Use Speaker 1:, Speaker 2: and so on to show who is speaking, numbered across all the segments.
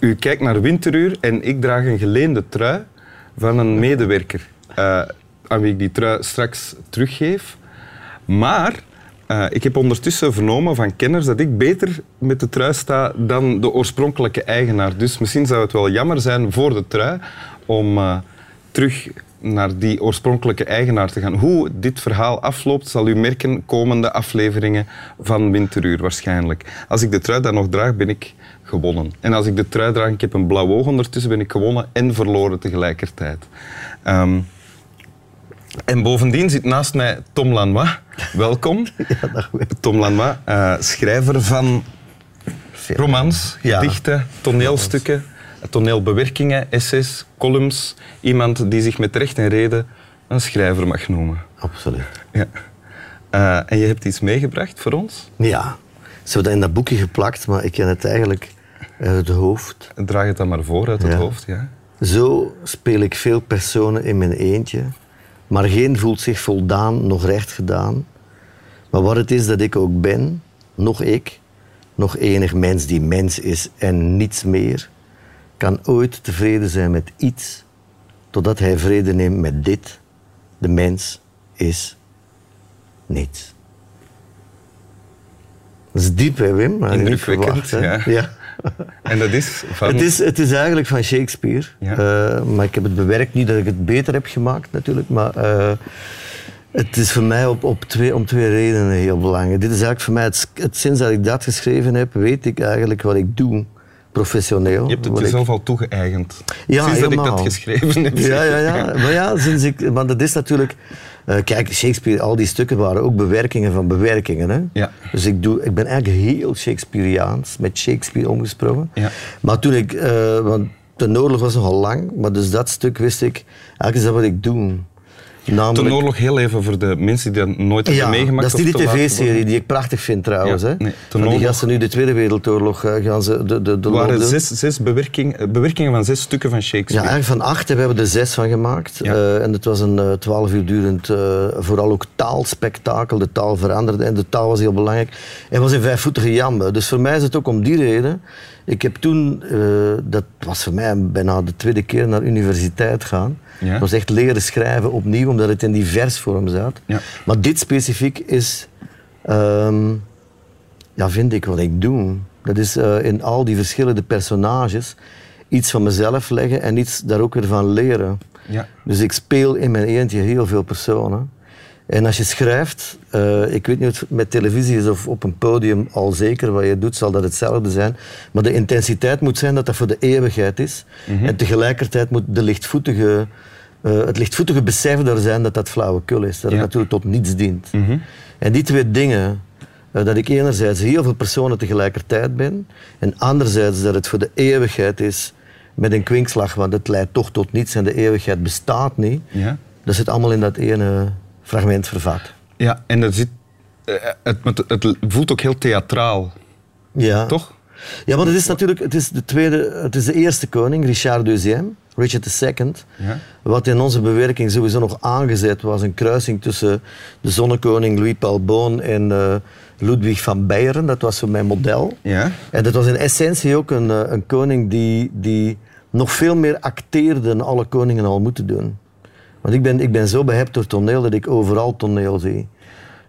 Speaker 1: U kijkt naar Winteruur en ik draag een geleende trui van een medewerker uh, aan wie ik die trui straks teruggeef. Maar uh, ik heb ondertussen vernomen van kenners dat ik beter met de trui sta dan de oorspronkelijke eigenaar. Dus misschien zou het wel jammer zijn voor de trui om uh, terug naar die oorspronkelijke eigenaar te gaan. Hoe dit verhaal afloopt, zal u merken komende afleveringen van Winteruur waarschijnlijk. Als ik de trui dan nog draag, ben ik gewonnen. En als ik de trui draag, ik heb een blauw oog ondertussen, ben ik gewonnen en verloren tegelijkertijd. Um, en bovendien zit naast mij Tom Lanois. Welkom.
Speaker 2: Ja, dag.
Speaker 1: Tom Lanois, uh, schrijver van romans, gedichten, toneelstukken, toneelbewerkingen, essays, columns. Iemand die zich met recht en reden een schrijver mag noemen.
Speaker 2: Absoluut.
Speaker 1: Ja. Uh, en je hebt iets meegebracht voor ons?
Speaker 2: Ja. Ze hebben dat in dat boekje geplakt, maar ik ken het eigenlijk uit het hoofd.
Speaker 1: Draag het dan maar voor uit het hoofd, ja.
Speaker 2: Zo speel ik veel personen in mijn eentje maar geen voelt zich voldaan, nog recht gedaan. Maar wat het is dat ik ook ben, nog ik, nog enig mens die mens is en niets meer, kan ooit tevreden zijn met iets, totdat hij vrede neemt met dit. De mens is niets. Dat is diep, hè, Wim?
Speaker 1: Indrukwekkend, ja. ja. En dat is van...
Speaker 2: Het is, het is eigenlijk van Shakespeare. Uh, maar ik heb het bewerkt, niet dat ik het beter heb gemaakt natuurlijk, maar uh, het is voor mij op, op twee, om twee redenen heel belangrijk. Dit is eigenlijk voor mij, het, het, sinds dat ik dat geschreven heb, weet ik eigenlijk wat ik doe professioneel.
Speaker 1: Je hebt het jezelf ik... al toegeëigend.
Speaker 2: Ja,
Speaker 1: sinds
Speaker 2: helemaal.
Speaker 1: dat ik dat geschreven heb.
Speaker 2: Ja, ja, ja. Maar ja, sinds ik... Want dat is natuurlijk... Uh, kijk, Shakespeare, al die stukken waren ook bewerkingen van bewerkingen. Hè?
Speaker 1: Ja.
Speaker 2: Dus ik, doe, ik ben eigenlijk heel Shakespeareaans, met Shakespeare omgesproken.
Speaker 1: Ja.
Speaker 2: Maar toen ik... Uh, want de oorlog was nogal lang, maar dus dat stuk wist ik... Eigenlijk is dat wat ik doe.
Speaker 1: Namelijk... Ten oorlog heel even voor de mensen die dat nooit hebben
Speaker 2: ja,
Speaker 1: meegemaakt.
Speaker 2: Dat is niet die tv-serie die ik prachtig vind trouwens.
Speaker 1: Ja. Nee,
Speaker 2: van die gasten nu de Tweede Wereldoorlog uh, gaan ze. De, de, de
Speaker 1: waren zes, zes bewerking, bewerkingen van zes stukken van Shakespeare.
Speaker 2: Ja, eigenlijk van acht hebben we er zes van gemaakt.
Speaker 1: Ja.
Speaker 2: Uh, en het was een uh, twaalf uur durend, vooral ook taalspektakel. De taal veranderde en de taal was heel belangrijk. En was in vijfvoetige jambe. Dus voor mij is het ook om die reden. Ik heb toen, dat was voor mij bijna de tweede keer naar universiteit gaan.
Speaker 1: Ja.
Speaker 2: Dat was echt leren schrijven opnieuw, omdat het in die versvorm zat.
Speaker 1: Ja.
Speaker 2: Maar dit specifiek is, um, ja, vind ik wat ik doe. Dat is uh, in al die verschillende personages iets van mezelf leggen en iets daar ook weer van leren.
Speaker 1: Ja.
Speaker 2: Dus ik speel in mijn eentje heel veel personen. En als je schrijft, uh, ik weet niet of het met televisie is of op een podium, al zeker wat je doet, zal dat hetzelfde zijn. Maar de intensiteit moet zijn dat dat voor de eeuwigheid is.
Speaker 1: Mm -hmm.
Speaker 2: En tegelijkertijd moet de lichtvoetige, uh, het lichtvoetige besef er zijn dat dat flauwekul is. Dat
Speaker 1: ja.
Speaker 2: het natuurlijk tot niets dient.
Speaker 1: Mm -hmm.
Speaker 2: En die twee dingen, uh, dat ik enerzijds heel veel personen tegelijkertijd ben, en anderzijds dat het voor de eeuwigheid is met een kwinkslag, want het leidt toch tot niets en de eeuwigheid bestaat niet.
Speaker 1: Ja.
Speaker 2: Dat zit allemaal in dat ene fragment vervat.
Speaker 1: Ja, en er zit, uh, het, het, het, voelt ook heel theatraal.
Speaker 2: Ja.
Speaker 1: Toch?
Speaker 2: Ja, want het is natuurlijk het is de, tweede, het is de eerste koning, Richard II, Richard II.
Speaker 1: Ja.
Speaker 2: Wat in onze bewerking sowieso nog aangezet was, een kruising tussen de zonnekoning Louis Palboon en uh, Ludwig van Beieren. Dat was voor mijn model.
Speaker 1: Ja.
Speaker 2: En dat was in essentie ook een, uh, een koning die, die nog veel meer acteerde dan alle koningen al moeten doen. Want ik ben, ik ben zo behept door toneel dat ik overal toneel zie.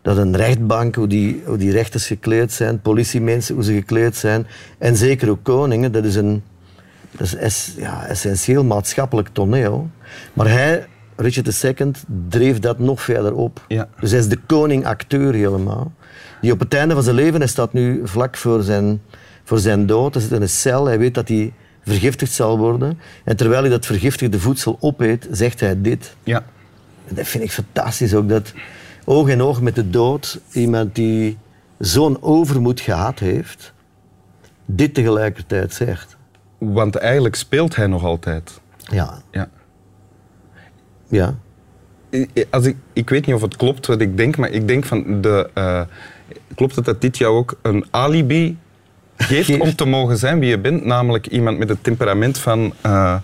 Speaker 2: Dat een rechtbank, hoe die, hoe die rechters gekleed zijn, politiemensen, hoe ze gekleed zijn. En zeker ook koningen, dat is een dat is es, ja, essentieel maatschappelijk toneel. Maar hij, Richard II, dreef dat nog verder op.
Speaker 1: Ja.
Speaker 2: Dus hij is de koning-acteur helemaal. Die op het einde van zijn leven, hij staat nu vlak voor zijn, voor zijn dood, hij zit in een cel, hij weet dat hij vergiftigd zal worden. En terwijl hij dat vergiftigde voedsel opeet, zegt hij dit.
Speaker 1: Ja.
Speaker 2: En dat vind ik fantastisch ook, dat oog in oog met de dood, iemand die zo'n overmoed gehad heeft, dit tegelijkertijd zegt.
Speaker 1: Want eigenlijk speelt hij nog altijd.
Speaker 2: Ja.
Speaker 1: Ja.
Speaker 2: Ja.
Speaker 1: Als ik, ik weet niet of het klopt wat ik denk, maar ik denk van de... Uh, klopt het dat dit jou ook een alibi geeft,
Speaker 2: Geeft.
Speaker 1: om te mogen zijn wie je bent? Namelijk iemand met het temperament van... Uh,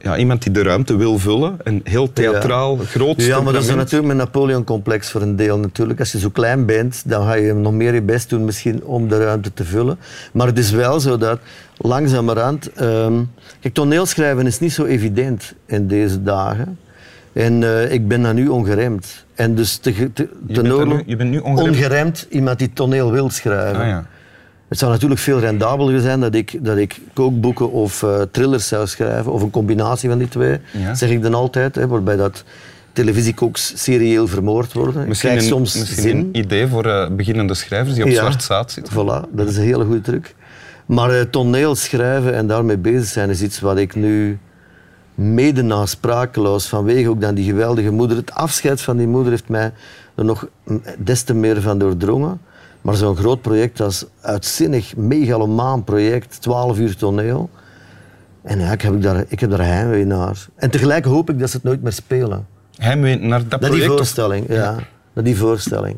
Speaker 1: ja, iemand die de ruimte wil vullen. Een heel theatraal, groot
Speaker 2: Ja, maar dat is natuurlijk mijn Napoleon-complex voor een deel natuurlijk. Als je zo klein bent, dan ga je nog meer je best doen misschien om de ruimte te vullen. Maar het is wel zo dat langzamerhand... ehm kijk, toneelschrijven is niet zo evident in deze dagen. En eh, ik ben dan nu ongeremd. En dus te, te,
Speaker 1: Je bent, nu, je bent nu ongeremd.
Speaker 2: ongeremd iemand die toneel wil schrijven.
Speaker 1: Ah, ja.
Speaker 2: Het zou natuurlijk veel rendabeler zijn dat ik, dat ik kookboeken of eh, thrillers zou schrijven, of een combinatie van die twee,
Speaker 1: Ja.
Speaker 2: zeg ik dan altijd, hè, waarbij dat televisiekooks serieel vermoord worden.
Speaker 1: Misschien, een,
Speaker 2: soms
Speaker 1: misschien
Speaker 2: zin.
Speaker 1: een idee voor eh, beginnende schrijvers die op
Speaker 2: Ja.
Speaker 1: zwart zaad zitten.
Speaker 2: Voilà, dat is een hele goede truc. Maar eh, toneel schrijven en daarmee bezig zijn is iets wat ik nu mede na sprakeloos vanwege ook dan die geweldige moeder. Het afscheid van die moeder heeft mij er nog des te meer van doordrongen. Maar zo'n groot project als uitzinnig, megalomaan project, 12 uur toneel. En ja, ik heb, daar, ik heb daar heimwee naar. En tegelijk hoop ik dat ze het nooit meer spelen.
Speaker 1: Heimwee naar dat
Speaker 2: Naar die
Speaker 1: project. of-
Speaker 2: voorstelling, ja. Naar die voorstelling.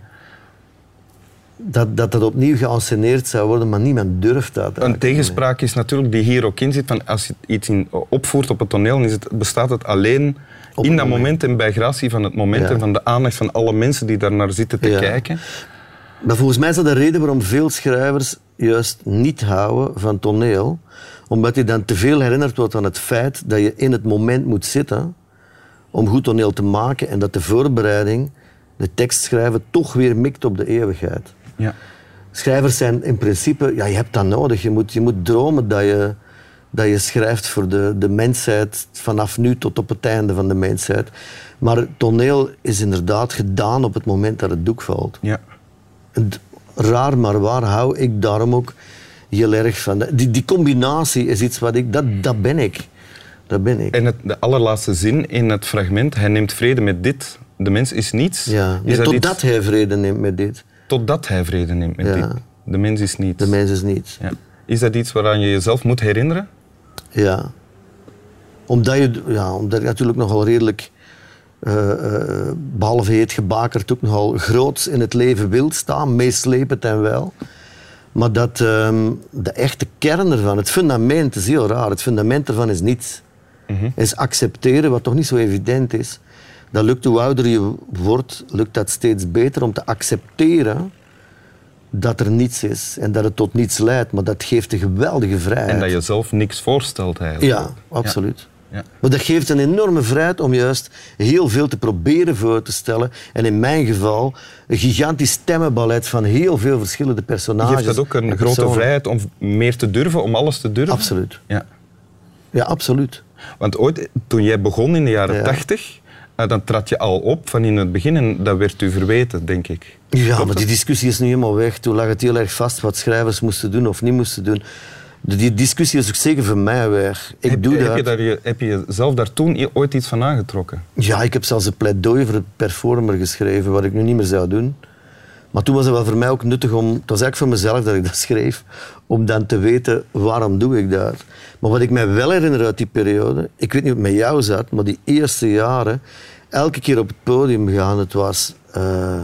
Speaker 2: Dat, dat dat opnieuw geanceneerd zou worden, maar niemand durft dat.
Speaker 1: Een tegenspraak is natuurlijk die hier ook in zit. Van als je iets in, opvoert op het toneel, dan is het, bestaat het alleen
Speaker 2: Op
Speaker 1: in dat
Speaker 2: moment.
Speaker 1: moment en bij gratie van het moment
Speaker 2: Ja.
Speaker 1: en van de aandacht van alle mensen die daar naar zitten te
Speaker 2: Ja.
Speaker 1: kijken.
Speaker 2: Maar volgens mij is dat de reden waarom veel schrijvers juist niet houden van toneel. Omdat je dan te veel herinnerd wordt aan het feit dat je in het moment moet zitten om goed toneel te maken en dat de voorbereiding, de tekst schrijven, toch weer mikt op de eeuwigheid.
Speaker 1: Ja.
Speaker 2: Schrijvers zijn in principe, ja, je hebt dat nodig. Je moet, je moet dromen dat je, dat je schrijft voor de, de mensheid vanaf nu tot op het einde van de mensheid. Maar toneel is inderdaad gedaan op het moment dat het doek valt.
Speaker 1: Ja.
Speaker 2: Raar maar waar hou ik daarom ook heel erg van. Die, die combinatie is iets wat ik, dat, dat ben ik. Dat ben ik.
Speaker 1: En het, de allerlaatste zin in het fragment, hij neemt vrede met dit. De mens is niets.
Speaker 2: ja.
Speaker 1: Is
Speaker 2: Nee,
Speaker 1: dat
Speaker 2: totdat
Speaker 1: iets-
Speaker 2: hij vrede neemt met dit.
Speaker 1: totdat hij vrede neemt met
Speaker 2: Ja.
Speaker 1: dit. De mens is niets.
Speaker 2: De mens is niets.
Speaker 1: Ja. Is dat iets waaraan je jezelf moet herinneren?
Speaker 2: Ja. Omdat je, ja, omdat je natuurlijk nogal redelijk, eh, behalve heet gebakerd, ook nogal groots in het leven wilt staan, meeslepend en wel. Maar dat ehm, de echte kern ervan, het fundament is heel raar. Het fundament ervan is niets. Is accepteren, wat toch niet zo evident is. Dat lukt hoe ouder je wordt, lukt dat steeds beter om te accepteren dat er niets is en dat het tot niets leidt. Maar dat geeft een geweldige vrijheid.
Speaker 1: En dat je zelf niks voorstelt eigenlijk.
Speaker 2: Ja, absoluut.
Speaker 1: Ja.
Speaker 2: Maar dat geeft een enorme vrijheid om juist heel veel te proberen voor te stellen. En in mijn geval een gigantisch stemmenballet van heel veel verschillende personages.
Speaker 1: Geeft dat ook een
Speaker 2: en
Speaker 1: grote vrijheid om meer te durven, om alles te durven?
Speaker 2: Absoluut.
Speaker 1: Ja.
Speaker 2: Ja, absoluut.
Speaker 1: Want ooit, toen jij begon in de jaren
Speaker 2: Ja.
Speaker 1: tachtig, eh, dan trad je al op van in het begin en dat werd u verweten, denk ik.
Speaker 2: Ja,
Speaker 1: Klopt
Speaker 2: maar die discussie is nu helemaal weg. Toen lag het heel erg vast wat schrijvers moesten doen of niet moesten doen. Die discussie is ook zeker voor mij weg. Ik
Speaker 1: heb,
Speaker 2: doe
Speaker 1: heb
Speaker 2: dat.
Speaker 1: Je daar, heb je zelf daar toen ooit iets van aangetrokken?
Speaker 2: Ja, ik heb zelfs een pleidooi voor het performer geschreven, wat ik nu niet meer zou doen. Maar toen was het wel voor mij ook nuttig om, het was eigenlijk voor mezelf dat ik dat schreef, om dan te weten waarom doe ik dat. Maar wat ik mij wel herinner uit die periode, ik weet niet hoe het met jou zat, maar die eerste jaren, elke keer op het podium gaan, het was eh,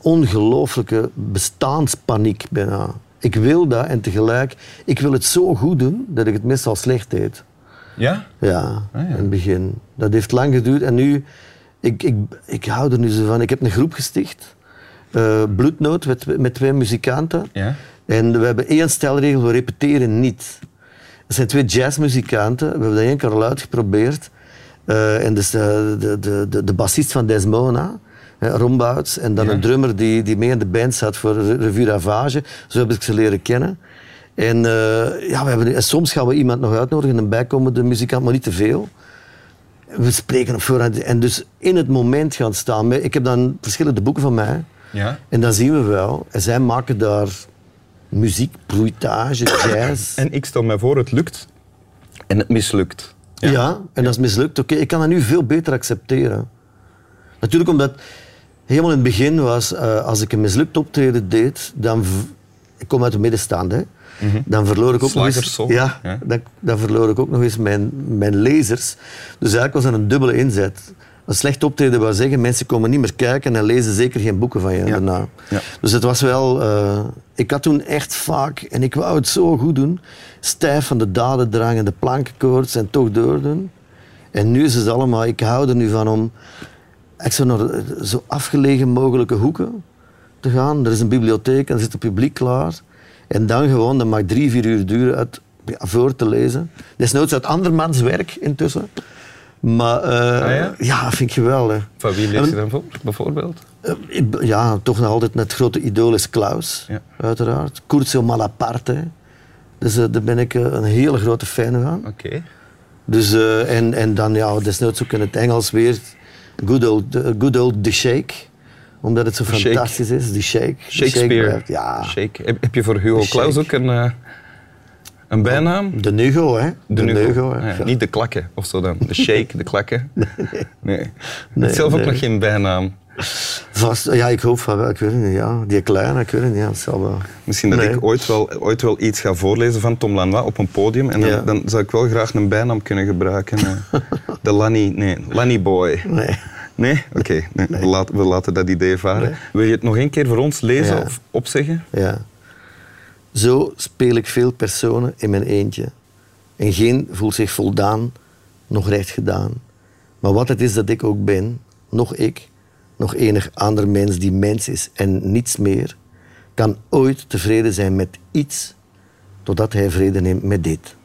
Speaker 2: ongelooflijke bestaanspaniek bijna. Ik wil dat en tegelijk, ik wil het zo goed doen dat ik het meestal slecht deed.
Speaker 1: Ja?
Speaker 2: Ja,
Speaker 1: Ah, ja.
Speaker 2: in het begin. Dat heeft lang geduurd en nu, ik, ik, ik hou er nu zo van. Ik heb een groep gesticht, eh Bloednoot, met, met twee muzikanten.
Speaker 1: Ja.
Speaker 2: En we hebben één stelregel, we repeteren niet. Dat zijn twee jazzmuzikanten, we hebben dat één keer al uitgeprobeerd. Eh, en dus de, de, de, de, de bassist van Desmona, Rombouts, en dan
Speaker 1: Ja.
Speaker 2: een drummer die, die mee in de band zat voor Re- Revue Ravage. Zo heb ik ze leren kennen. En, eh, ja, we hebben, en soms gaan we iemand nog uitnodigen, een bijkomende muzikant, maar niet te veel. We spreken op voorhand en dus in het moment gaan staan. Ik heb dan verschillende boeken van mij.
Speaker 1: Ja.
Speaker 2: En dan zien we wel. En zij maken daar muziek, bruitage, jazz.
Speaker 1: En ik stel mij voor, het lukt en het mislukt.
Speaker 2: ja. en dat is mislukt. Oké, ik kan dat nu veel beter accepteren. Natuurlijk omdat helemaal in het begin was, eh, als ik een mislukt optreden deed, dan... Ik kom uit de middenstaande, hè. Dan verloor ik ook nog eens... Ja,
Speaker 1: ja.
Speaker 2: Dan, dan verloor ik ook nog eens mijn, mijn lezers. Dus eigenlijk was dat een dubbele inzet. een slecht optreden wil zeggen, mensen komen niet meer kijken en lezen zeker geen boeken van je daarna.
Speaker 1: Ja.
Speaker 2: Dus het was wel... eh, ik had toen echt vaak, en ik wou het zo goed doen, stijf van de dadendrang en de plankenkoorts en toch doordoen. En nu is het allemaal... Ik hou er nu van om echt zo naar zo afgelegen mogelijke hoeken te gaan. Er is een bibliotheek en er zit het publiek klaar. En dan gewoon, dat mag drie, vier uur duren, uit, ja, voor te lezen. Desnoods uit andermans werk intussen. Maar eh,
Speaker 1: Ah, ja?
Speaker 2: ja, vind ik geweldig.
Speaker 1: Van wie lees je dan voor, bijvoorbeeld?
Speaker 2: Eh, ik- Ja, toch nog altijd het grote idool is Klaus,
Speaker 1: Ja.
Speaker 2: uiteraard. Curzo Malaparte. Dus eh, daar ben ik een hele grote fan van.
Speaker 1: Oké.
Speaker 2: Dus, en, en dan ja, desnoods ook in het Engels weer Good Old, eh, good old The Shake. Omdat het zo
Speaker 1: Shake.
Speaker 2: fantastisch is. The Shake.
Speaker 1: Shakespeare.
Speaker 2: blijft- ja,
Speaker 1: Shake. Heb, heb je voor Hugo Claus
Speaker 2: Shake.
Speaker 1: ook een, eh, een bijnaam?
Speaker 2: de Nugo, hè. De, Nugo, hè.
Speaker 1: Ja,
Speaker 2: Ja.
Speaker 1: Niet de klakken of zo dan. De shake, de klakken. Nee. nee.
Speaker 2: Nee,
Speaker 1: hebt zelf ook
Speaker 2: nee.
Speaker 1: nog geen bijnaam.
Speaker 2: Vast, ja, ik hoop van wel. Ik weet het niet, ja. Die kleine, ik weet het niet. Het zal wel.
Speaker 1: Misschien dat
Speaker 2: Nee.
Speaker 1: ik ooit wel, ooit wel iets ga voorlezen van Tom Lanois op een podium. En dan,
Speaker 2: Ja.
Speaker 1: dan zou ik wel graag een bijnaam kunnen gebruiken. eh. De Lanny, nee, Lanny Boy.
Speaker 2: Nee.
Speaker 1: Nee? Oké, nee, We, laten, we laten dat idee varen. Wil je het nog een keer voor ons lezen
Speaker 2: Ja.
Speaker 1: of opzeggen?
Speaker 2: Ja. Zo speel ik veel personen in mijn eentje. En geen voelt zich voldaan, nog recht gedaan. Maar wat het is dat ik ook ben, nog ik, nog enig ander mens die mens is en niets meer, kan ooit tevreden zijn met iets, totdat hij vrede neemt met dit.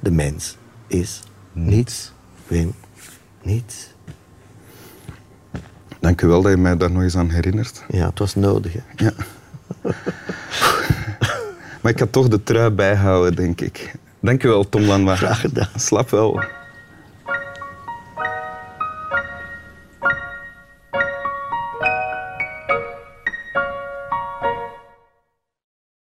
Speaker 2: De mens is niets, Wim, niets.
Speaker 1: Dank u wel dat je mij daar nog eens aan herinnert.
Speaker 2: Ja, het was nodig. hè.
Speaker 1: Ja. maar ik ga toch de trui bijhouden, denk ik. Dank u wel, Tom Lanois.
Speaker 2: Graag gedaan.
Speaker 1: Slap wel.